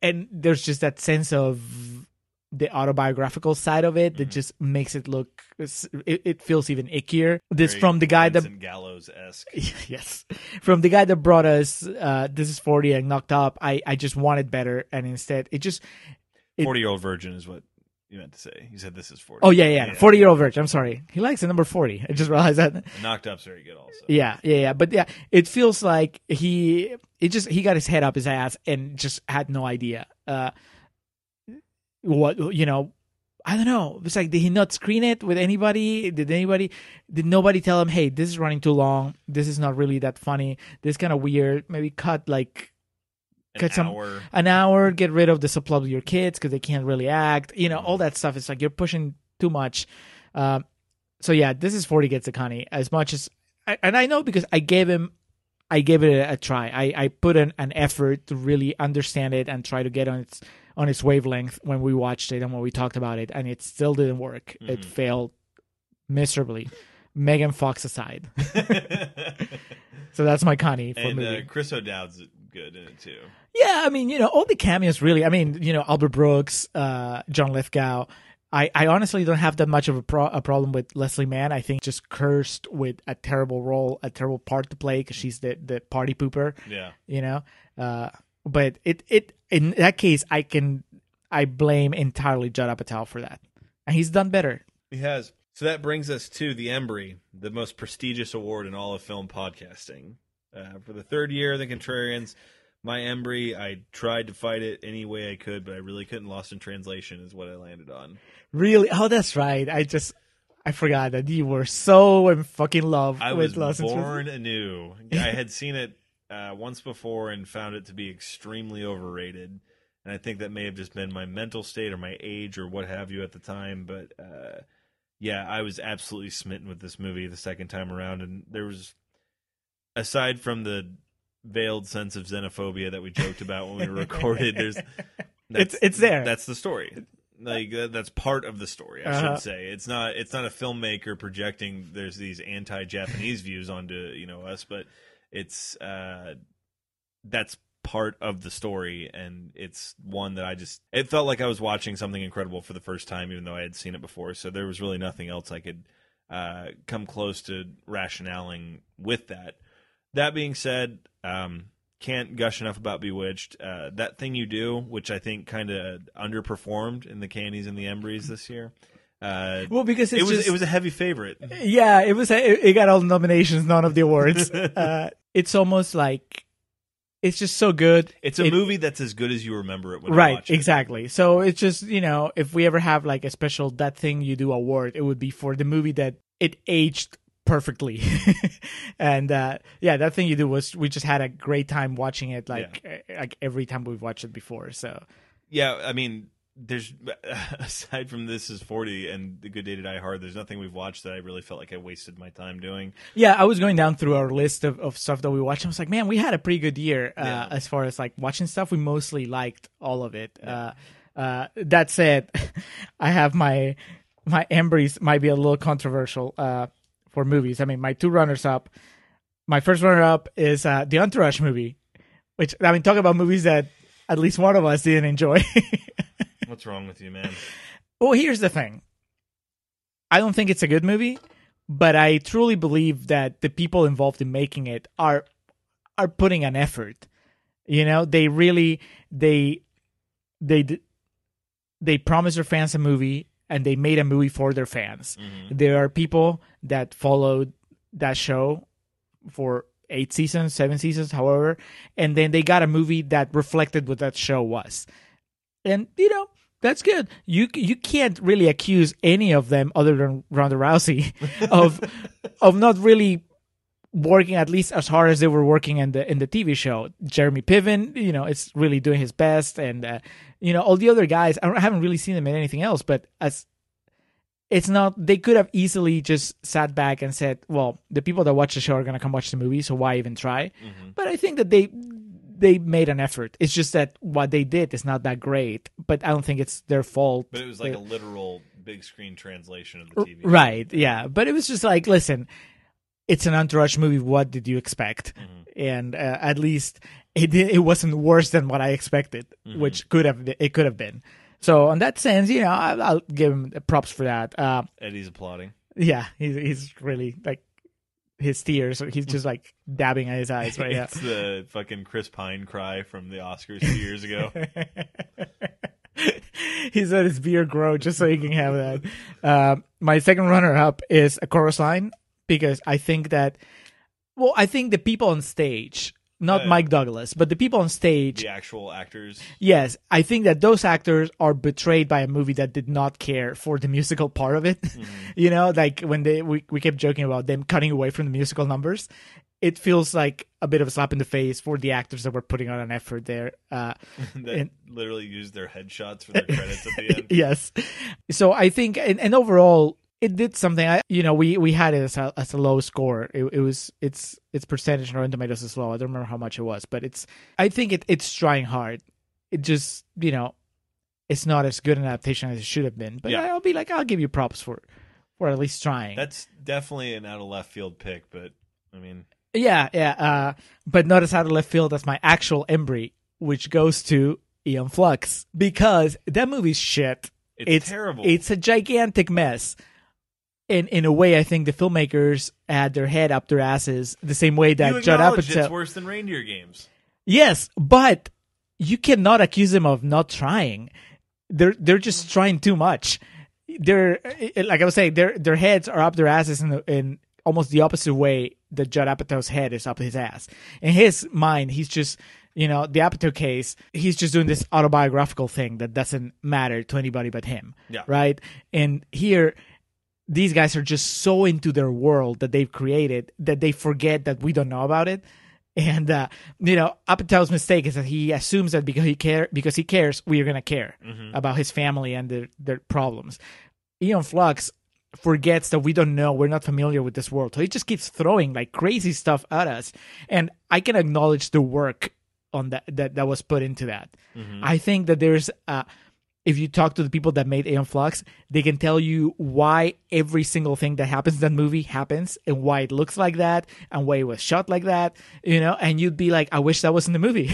and there's just that sense of the autobiographical side of it that just makes it look it, it feels even ickier. This Very from the guy that Gallows esque. *laughs* yes. From the guy that brought us uh this is 40 and knocked up i i just wanted better and instead it just Forty year old virgin is what you meant to say. You said this is forty. oh yeah yeah 40 year old virgin. I'm sorry. He likes the number 40 i just realized that. Knocked up's very good also. yeah yeah yeah. But yeah it feels like he it just he got his head up his ass and just had no idea. Uh what you know I don't know. It's like, did he not screen it with anybody? Did anybody, did nobody tell him, hey, this is running too long. This is not really that funny. This kind of weird. Maybe cut like An Cut some- hour. an hour, get rid of the subplot with your kids because they can't really act. You know, all that stuff. It's like you're pushing too much. Um, so yeah, this is 40 gets a Connie as much as, and I know because I gave him, I gave it a, a try. I, I put an, an effort to really understand it and try to get on its on its wavelength when we watched it and when we talked about it, and it still didn't work. It Mhm. failed miserably. *laughs* Megan Fox aside, *laughs* so that's my Connie for and movie. uh, Chris O'Dowd's good in it too. Yeah, I mean, you know, all the cameos really. I mean, you know, Albert Brooks, uh, John Lithgow. I, I honestly don't have that much of a, pro- a problem with Leslie Mann. I think just cursed with a terrible role, a terrible part to play because she's the, the party pooper. Yeah. You know, uh, but it it in that case, I can I blame entirely Judd Apatow for that, and he's done better. He has. So that brings us to the Embry, the most prestigious award in all of film podcasting. Uh, for the third year, the Contrarians, my Embry, I tried to fight it any way I could, but I really couldn't. Lost in translation is what I landed on. Really? Oh, that's right. I just I forgot that you were so in fucking love I with was Lost in Translation. born anew. I had seen it uh, once before and found it to be extremely overrated. And I think that may have just been my mental state or my age or what have you at the time. But uh, yeah, I was absolutely smitten with this movie the second time around. And there was, aside from the veiled sense of xenophobia that we joked about when we *laughs* recorded, there's It's- it's there. That's the story. Like that's part of the story. I Uh-huh. should say it's not. It's not a filmmaker projecting. There's these anti-Japanese views onto you know us, but it's uh, that's part of the story, and it's one that I just. It felt like I was watching something incredible for the first time, even though I had seen it before. So there was really nothing else I could uh, come close to rationaling with that. That being said, um, can't gush enough about Bewitched. Uh, that thing you do, which I think kind of underperformed in the Candies and the Embries this year. Uh, Well, because it's it was just, it was a heavy favorite. yeah, it was. It, it got all the nominations, none of the awards. *laughs* uh, it's almost like it's just so good. It's a It- movie that's as good as you remember it when right watch it. exactly so it's just you know if we ever have like a special that thing you do award it would be for the movie that it aged perfectly *laughs* and uh yeah that thing you do was we just had a great time watching it like eh, like every time we've watched it before so Yeah, I mean, there's *laughs* aside from this is 40 and the Good Day to Die Hard. There's nothing we've watched that I really felt like I wasted my time doing. yeah i was going down through our list of, of stuff that we watched i was like man we had a pretty good year uh Yeah. as far as like watching stuff we mostly liked all of it uh uh that said *laughs* i have my my embries might be a little controversial uh for movies i mean my two runners up my first runner up is uh the entourage movie which i mean talk about movies that at least one of us didn't enjoy *laughs* What's wrong with you, man? Well, here's the thing. I don't think it's a good movie, but I truly believe that the people involved in making it are are putting an effort. You know, they really they they they promised their fans a movie and they made a movie for their fans. Mm-hmm. There are people that followed that show for eight seasons, seven seasons, however, and then they got a movie that reflected what that show was. And you know, that's good. You you can't really accuse any of them other than Ronda Rousey *laughs* of of not really working at least as hard as they were working in the in the TV show. Jeremy Piven, you know, is really doing his best, and uh, you know all the other guys. I, I haven't really seen them in anything else, but as it's not, they could have easily just sat back and said, "Well, the people that watch the show are going to come watch the movie, so why even try?" But I think that they they made an effort. It's just that what they did is not that great, but I don't think it's their fault. But it was like Uh, a literal big screen translation of the TV. Right, yeah. But it was just like, listen, it's an entourage movie. What did you expect? And uh, at least it it wasn't worse than what I expected, which could have it could have been. So on that sense, you know, I'll, I'll give him props for that. Uh, Eddie's applauding. yeah, he's he's really like his tears. He's just like dabbing at his eyes right now. It's the fucking Chris Pine cry from the Oscars two years ago. *laughs* He's let his beard grow just so he can have that. Um, my second runner up is a chorus line because I think that, well, I think the people on stage, not Uh, Mike Douglas, but the people on stage, the actual actors. yes, I think that those actors are betrayed by a movie that did not care for the musical part of it. *laughs* you know, like when they we, we kept joking about them cutting away from the musical numbers. It feels like a bit of a slap in the face for the actors that were putting on an effort there. Uh, *laughs* that And- literally used their headshots for their credits at the *laughs* end. yes. So I think, and, and overall, it did something. I, you know, we we had it as a, as a low score. It, it was its its percentage in Rotten Tomatoes is low. I don't remember how much it was, but it's. I think it it's trying hard. It just you know, it's not as good an adaptation as it should have been. But Yeah. I'll be like, I'll give you props for for at least trying. That's definitely an out of left field pick, but I mean, Yeah, yeah. Uh, but notice out of left field, that's my actual Embry, which goes to Aeon Flux because that movie's shit. It's terrible. It's a gigantic mess. In in a way, I think the filmmakers had their head up their asses the same way that you Judd Apatow. it's worse than reindeer games. Yes, but you cannot accuse them of not trying. They're they're just trying too much. They're eh, like I was saying, their their heads are up their asses in the, in almost the opposite way that Judd Apatow's head is up his ass. In his mind, he's just you know the Apatow case. He's just doing this autobiographical thing that doesn't matter to anybody but him. Yeah. Right. And here. These guys are just so into their world that they've created that they forget that we don't know about it. And uh, you know, Apatow's mistake is that he assumes that because he care because he cares, we are gonna care about his family and their their problems. Aeon Flux forgets that we don't know, we're not familiar with this world, so he just keeps throwing like crazy stuff at us. And I can acknowledge the work on that that, that was put into that. I think that there's uh if you talk to the people that made Aeon Flux, they can tell you why every single thing that happens in that movie happens and why it looks like that and why it was shot like that, you know, and you'd be like, I wish that was in the movie.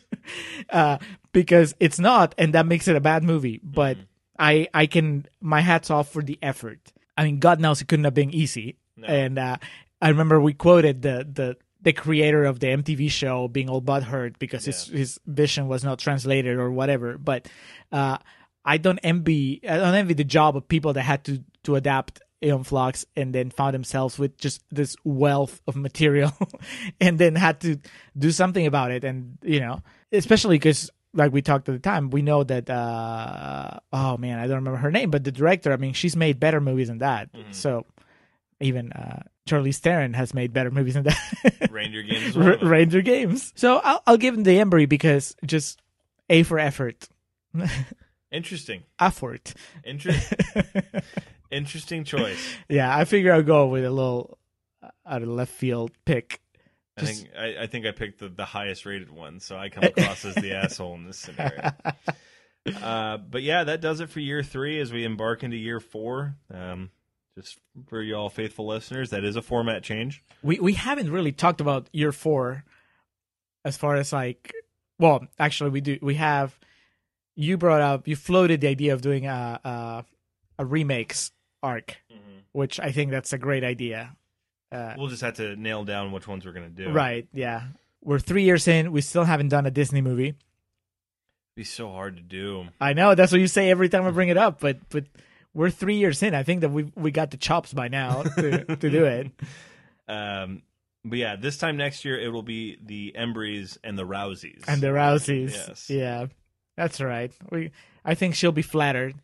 *laughs* uh, because it's not, and that makes it a bad movie. But I, I can, my hat's off for the effort. I mean, God knows it couldn't have been easy. And uh, I remember we quoted the, the, the creator of the MTV show being all butthurt because his his vision was not translated or whatever. But uh, I don't envy I don't envy the job of people that had to to adapt Aeon Flux and then found themselves with just this wealth of material *laughs* and then had to do something about it. And you know, especially because like we talked at the time, we know that uh, oh man, I don't remember her name, but the director. I mean, she's made better movies than that. So even uh, Charlize Theron has made better movies than that. *laughs* Reindeer games. R- Reindeer Games. So I'll, I'll give him the Embry because just A for effort. *laughs* Interesting. Effort. Inter- *laughs* Interesting choice. yeah, I figure I'll go with a little out of left field pick. I Just- think I, I think I picked the, the highest rated one, so I come across as the asshole in this scenario. Uh, but yeah, that does it for year three as we embark into year four. Um, just for y'all faithful listeners, that is a format change. We we haven't really talked about year four, as far as like, well, actually we do. We have. You brought up, you floated the idea of doing a a, a remakes arc, which I think that's a great idea. Uh, We'll just have to nail down which ones we're gonna do. Right. Yeah. We're three years in. We still haven't done a Disney movie. It'd be so hard to do. I know that's what you say every time I bring it up, but but we're three years in. I think that we we got the chops by now *laughs* to to do it. Um, but yeah, this time next year it will be the Embries and the Rouseys. And the Rouseys. Yes. Yeah. That's right. We I think she'll be flattered.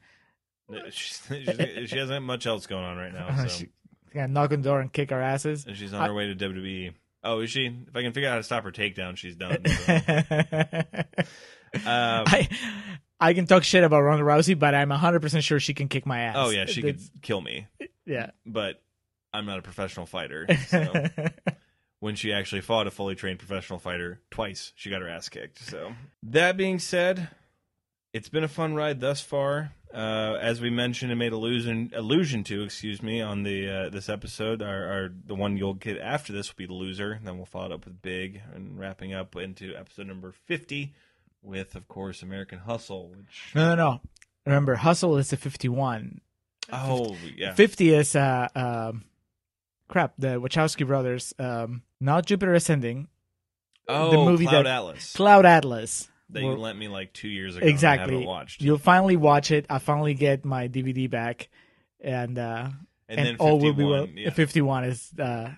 She's, she's, *laughs* she hasn't much else going on right now. *laughs* So. she gonna knock on the door and kick our asses. And she's on her way to WWE. Oh, is she? If I can figure out how to stop her takedown, she's done. So. Um, I I can talk shit about Ronda Rousey, but I'm 100% sure she can kick my ass. oh yeah, she could That's- kill me, Yeah. but I'm not a professional fighter. *laughs* So when she actually fought a fully trained professional fighter twice, she got her ass kicked. So that being said, it's been a fun ride thus far. Uh, as we mentioned and made allusion allusion to, excuse me, on the uh, this episode, our, our the one you'll get after this will be the loser. And then we'll follow it up with big and wrapping up into episode number fifty with, of course, American Hustle. Which no, no, no. Remember, Hustle is the 51. oh yeah, 50 is uh um crap the wachowski brothers um not jupiter ascending oh the movie Cloud that- Atlas cloud atlas that you lent me like two years ago. and I exactly watched. you'll finally watch it i finally get my dvd back and uh and, and, then all 51, will be well yeah. 51 is uh,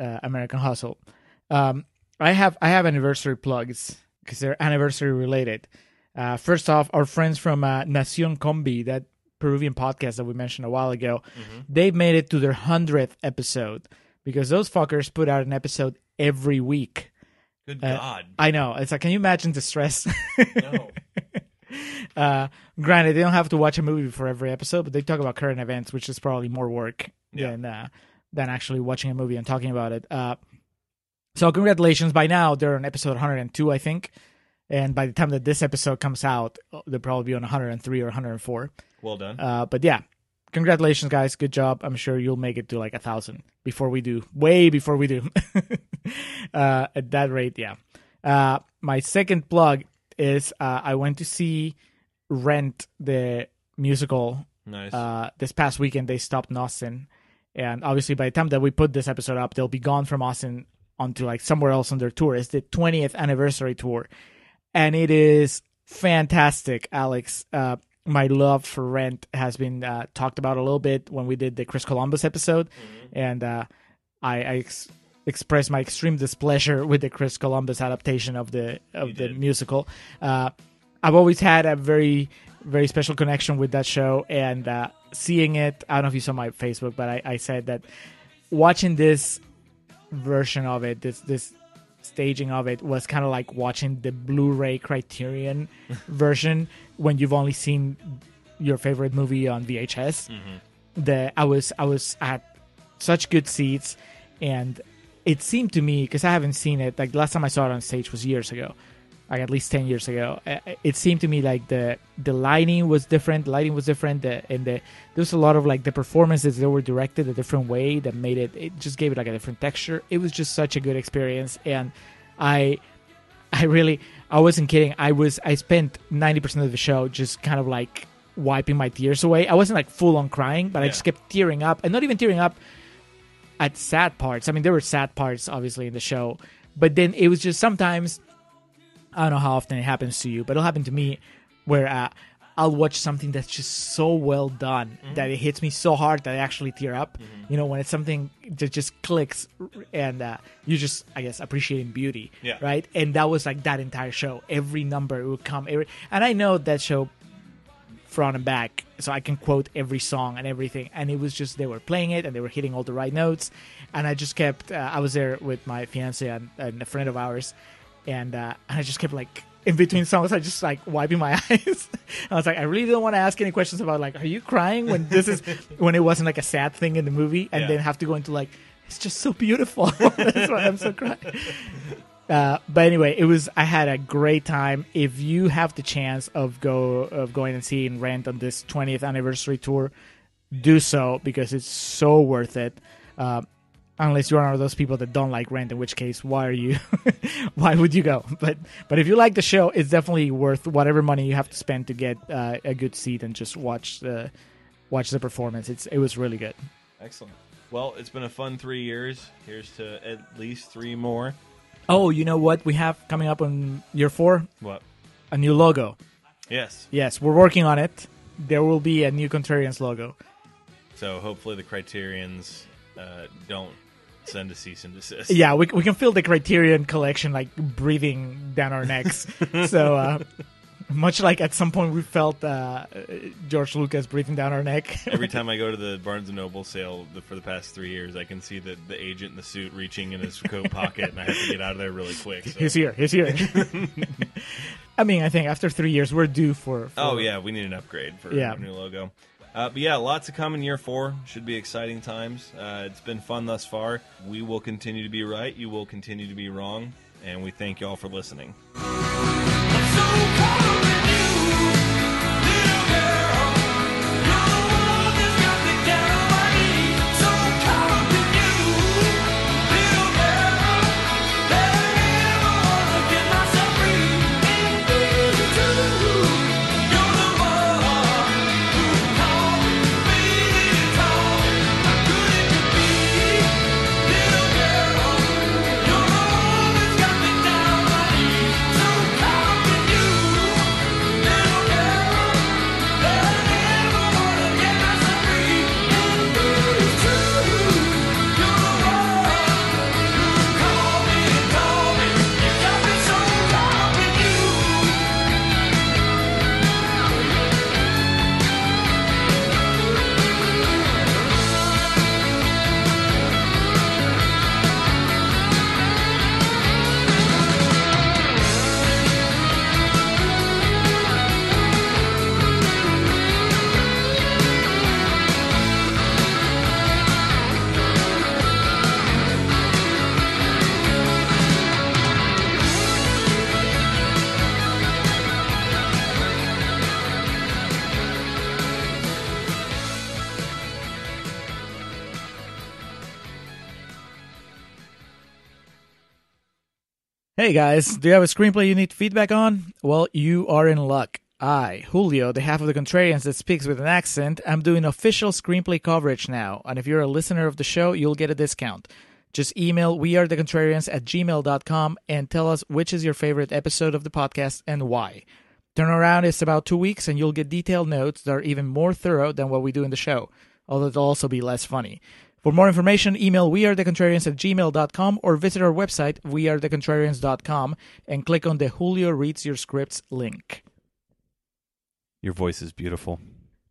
uh american hustle um i have i have anniversary plugs because they're anniversary related uh first off our friends from uh nacion combi that peruvian podcast that we mentioned a while ago Mm-hmm. they've made it to their 100th episode because those fuckers put out an episode every week Good uh, God, i know it's like can you imagine the stress *laughs* no. uh granted they don't have to watch a movie for every episode but they talk about current events which is probably more work Yeah. than uh than actually watching a movie and talking about it uh so congratulations by now they're on episode 102 i think and by the time that this episode comes out they'll probably be on 103 or 104 Well done. uh but yeah congratulations, guys. Good job. I'm sure you'll make it to like a thousand before we do. Way before we do. *laughs* uh, at that rate, yeah. Uh, my second plug is uh, I went to see Rent the musical Nice. uh, this past weekend. They stopped in Austin, and obviously by the time that we put this episode up, they'll be gone from Austin onto like somewhere else on their tour. It's the 20th anniversary tour, and it is fantastic, Alex. Uh, my love for Rent has been uh, talked about a little bit when we did the Chris Columbus episode, and uh, I, I ex- expressed my extreme displeasure with the Chris Columbus adaptation of the of You the did. musical. Uh, I've always had a very very special connection with that show, and uh, seeing it. I don't know if you saw my Facebook, but I, I said that watching this version of it, this this staging of it was kind of like watching the Blu-ray Criterion *laughs* version when you've only seen your favorite movie on VHS. Mm-hmm. The I was I was I had such good seats, and it seemed to me because I haven't seen it. Like the last time I saw it on stage was years ago, like at least ten years ago. uh, It seemed to me like the the lighting was different. The lighting was different, the, and the there was a lot of like the performances that were directed a different way that made it. It just gave it like a different texture. It was just such a good experience, and I. I really, I wasn't kidding. I was, I spent ninety percent of the show just kind of like wiping my tears away. I wasn't like full on crying, but I just kept tearing up, and not even tearing up at sad parts. I mean, there were sad parts obviously in the show, but then it was just sometimes I don't know how often it happens to you, but it'll happen to me where uh, I'll watch something that's just so well done that it hits me so hard that I actually tear up. You know, when it's something that just clicks and uh, you just, I guess, appreciating beauty, Yeah. right? And that was like that entire show. Every number would come, every, and I know that show front and back, so I can quote every song and everything. And it was just they were playing it and they were hitting all the right notes, and I just kept. Uh, I was there with my fiance and, and a friend of ours, and uh, and I just kept like in between songs, I just like wiping my *laughs* eyes. I was like, I really don't want to ask any questions about like, are you crying when this is *laughs* when it wasn't like a sad thing in the movie, and Yeah. then have to go into like, it's just so beautiful. *laughs* That's why I'm so crying. Uh, but anyway, it was. I had a great time. If you have the chance of go of going and seeing Rent on this 20th anniversary tour, do so because it's so worth it. Uh, unless you're one of those people that don't like Rent, in which case, why are you? *laughs* why would you go? But but if you like the show, it's definitely worth whatever money you have to spend to get uh, a good seat and just watch the watch the performance. It's it was really good. Excellent. Well, it's been a fun three years. Here's to at least three more. Oh, you know what we have coming up on year four? What? A new logo. Yes. Yes, we're working on it. There will be a new Contrarians logo. So hopefully the Criterions uh, don't send a cease and desist. Yeah, we, we can feel the Criterion collection like breathing down our necks. *laughs* so, uh, much like at some point we felt uh, George Lucas breathing down our neck. Every *laughs* time I go to the Barnes and Noble sale the, for the past three years, I can see the, the agent in the suit reaching in his coat pocket, and I have to get out of there really quick. so- he's here. He's here. *laughs* I mean, I think after three years, we're due for. for Oh yeah, we need an upgrade for Yeah. new logo. Uh, but yeah, lots to come in year four. Should be exciting times. Uh, it's been fun thus far. We will continue to be right. You will continue to be wrong. And we thank you all for listening. Guys, do you have a screenplay you need feedback on? Well, you are in luck. I, Julio, the half of the Contrarians that speaks with an accent, I'm doing official screenplay coverage now, and if you're a listener of the show, you'll get a discount. Just email wearethecontrarians at gmail.com and tell us which is your favorite episode of the podcast and why. Turnaround is about two weeks, and you'll get detailed notes that are even more thorough than what we do in the show, although it'll also be less funny. For more information, email wearethecontrarians at gmail.com or visit our website, wearethecontrarians.com, and click on the Julio Reads Your Scripts link. Your voice is beautiful.